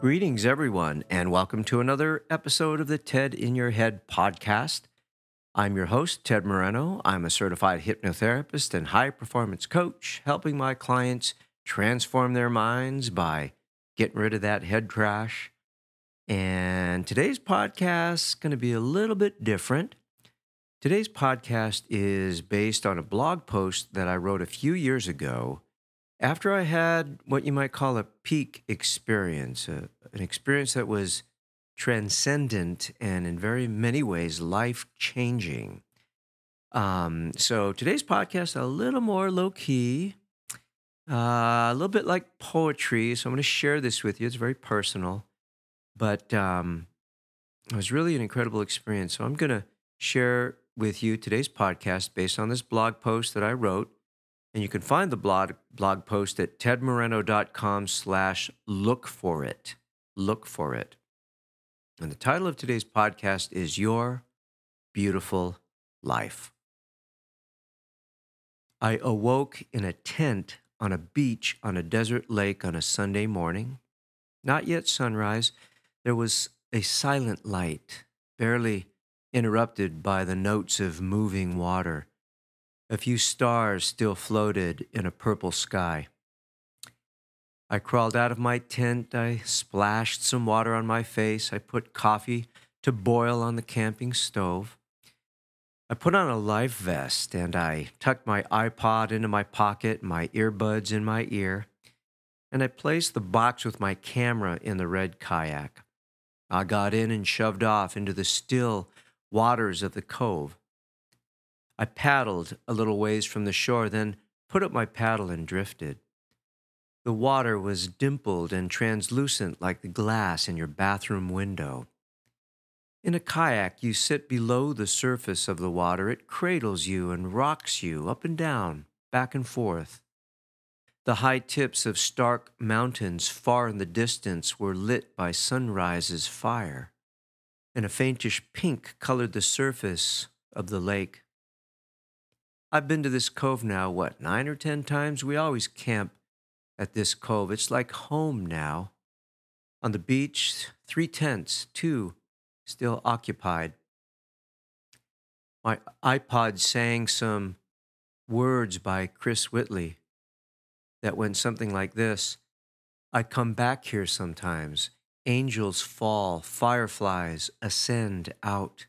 Greetings, everyone, and welcome to another episode of the TED in Your Head podcast. I'm your host, Ted Moreno. I'm a certified hypnotherapist and high performance coach, helping my clients transform their minds by getting rid of that head trash. And today's podcast is going to be a little bit different. Today's podcast is based on a blog post that I wrote a few years ago after I had what you might call a peak experience, a, an experience that was transcendent and in very many ways life changing. Um, so today's podcast a little more low key, uh, a little bit like poetry. So I'm going to share this with you. It's very personal, but um, it was really an incredible experience. So I'm going to share with you today's podcast based on this blog post that I wrote and you can find the blog, blog post at tedmoreno.com slash look for it. Look for it. And the title of today's podcast is Your Beautiful Life. I awoke in a tent on a beach on a desert lake on a Sunday morning. Not yet sunrise. There was a silent light, barely interrupted by the notes of moving water. A few stars still floated in a purple sky. I crawled out of my tent. I splashed some water on my face. I put coffee to boil on the camping stove. I put on a life vest and I tucked my iPod into my pocket, my earbuds in my ear, and I placed the box with my camera in the red kayak. I got in and shoved off into the still waters of the cove. I paddled a little ways from the shore, then put up my paddle and drifted. The water was dimpled and translucent like the glass in your bathroom window. In a kayak, you sit below the surface of the water. It cradles you and rocks you up and down, back and forth. The high tips of stark mountains far in the distance were lit by sunrise's fire, and a faintish pink colored the surface of the lake. I've been to this cove now, what, nine or ten times? We always camp at this cove. It's like home now. On the beach, three tents, two still occupied. My iPod sang some words by Chris Whitley that went something like this I come back here sometimes. Angels fall, fireflies ascend out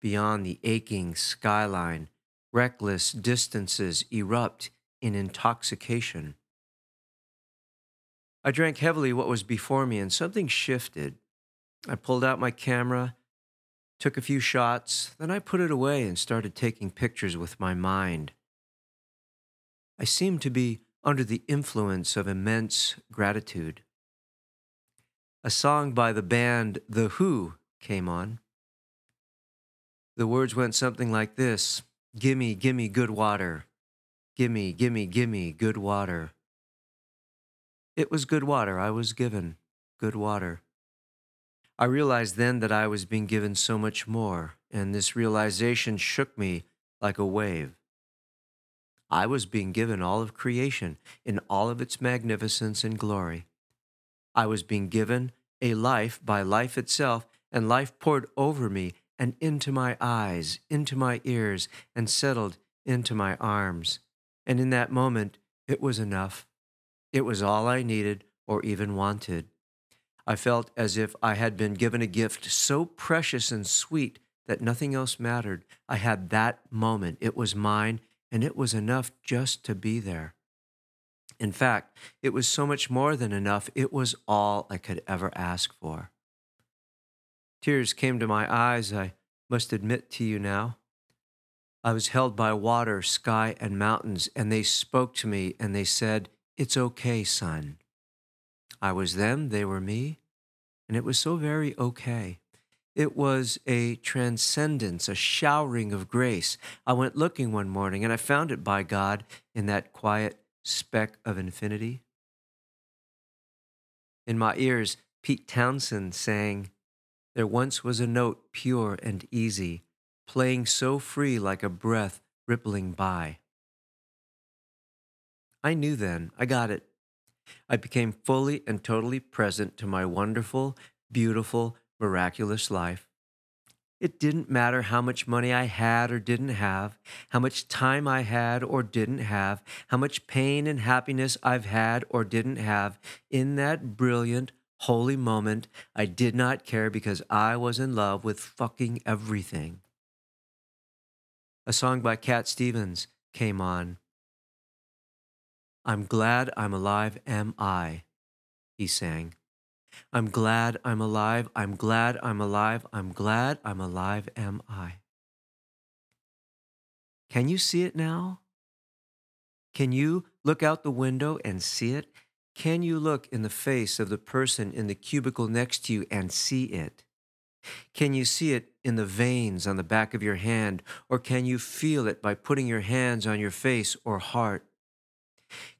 beyond the aching skyline reckless distances erupt in intoxication. I drank heavily what was before me, and something shifted. I pulled out my camera, took a few shots, then I put it away and started taking pictures with my mind. I seemed to be under the influence of immense gratitude. A song by the band The Who came on. The words went something like this Gimme, gimme good water. Gimme, gimme, gimme good water. It was good water I was given, good water. I realized then that I was being given so much more, and this realization shook me like a wave. I was being given all of creation in all of its magnificence and glory. I was being given a life by life itself, and life poured over me and into my eyes, into my ears, and settled into my arms. And in that moment, it was enough. It was all I needed or even wanted. I felt as if I had been given a gift so precious and sweet that nothing else mattered. I had that moment. It was mine, and it was enough just to be there. In fact, it was so much more than enough. It was all I could ever ask for. Tears came to my eyes, I must admit to you now. I was held by water, sky, and mountains, and they spoke to me and they said, It's okay, son. I was them, they were me, and it was so very okay. It was a transcendence, a showering of grace. I went looking one morning and I found it by God in that quiet speck of infinity. In my ears, Pete Townshend sang, There once was a note pure and easy, playing so free like a breath rippling by. I knew then, I got it. I became fully and totally present to my wonderful, beautiful, miraculous life. It didn't matter how much money I had or didn't have, how much time I had or didn't have, how much pain and happiness I've had or didn't have. In that brilliant, holy moment, I did not care because I was in love with fucking everything. A song by Cat Stevens came on. I'm glad I'm alive, am I? He sang. I'm glad I'm alive. I'm glad I'm alive. I'm glad I'm alive, am I? Can you see it now? Can you look out the window and see it? Can you look in the face of the person in the cubicle next to you and see it? Can you see it in the veins on the back of your hand, or can you feel it by putting your hands on your face or heart?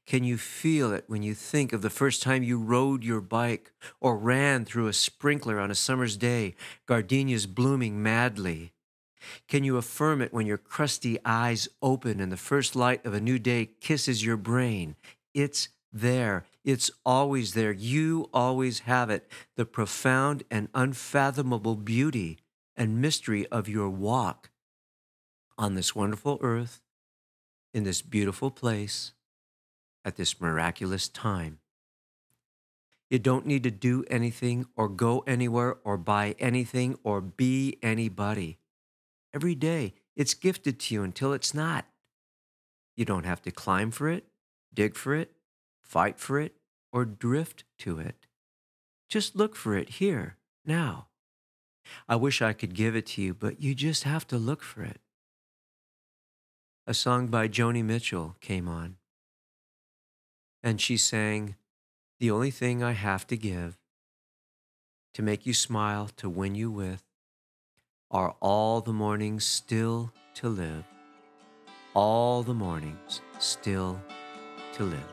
Can you feel it when you think of the first time you rode your bike or ran through a sprinkler on a summer's day, gardenias blooming madly? Can you affirm it when your crusty eyes open and the first light of a new day kisses your brain? It's there. It's always there. You always have it. The profound and unfathomable beauty and mystery of your walk on this wonderful earth, in this beautiful place at this miraculous time. You don't need to do anything or go anywhere or buy anything or be anybody. Every day, it's gifted to you until it's not. You don't have to climb for it, dig for it, fight for it, or drift to it. Just look for it here, now. I wish I could give it to you, but you just have to look for it. A song by Joni Mitchell came on and she sang, The only thing I have to give to make you smile, to win you with, are all the mornings still to live, all the mornings still to live.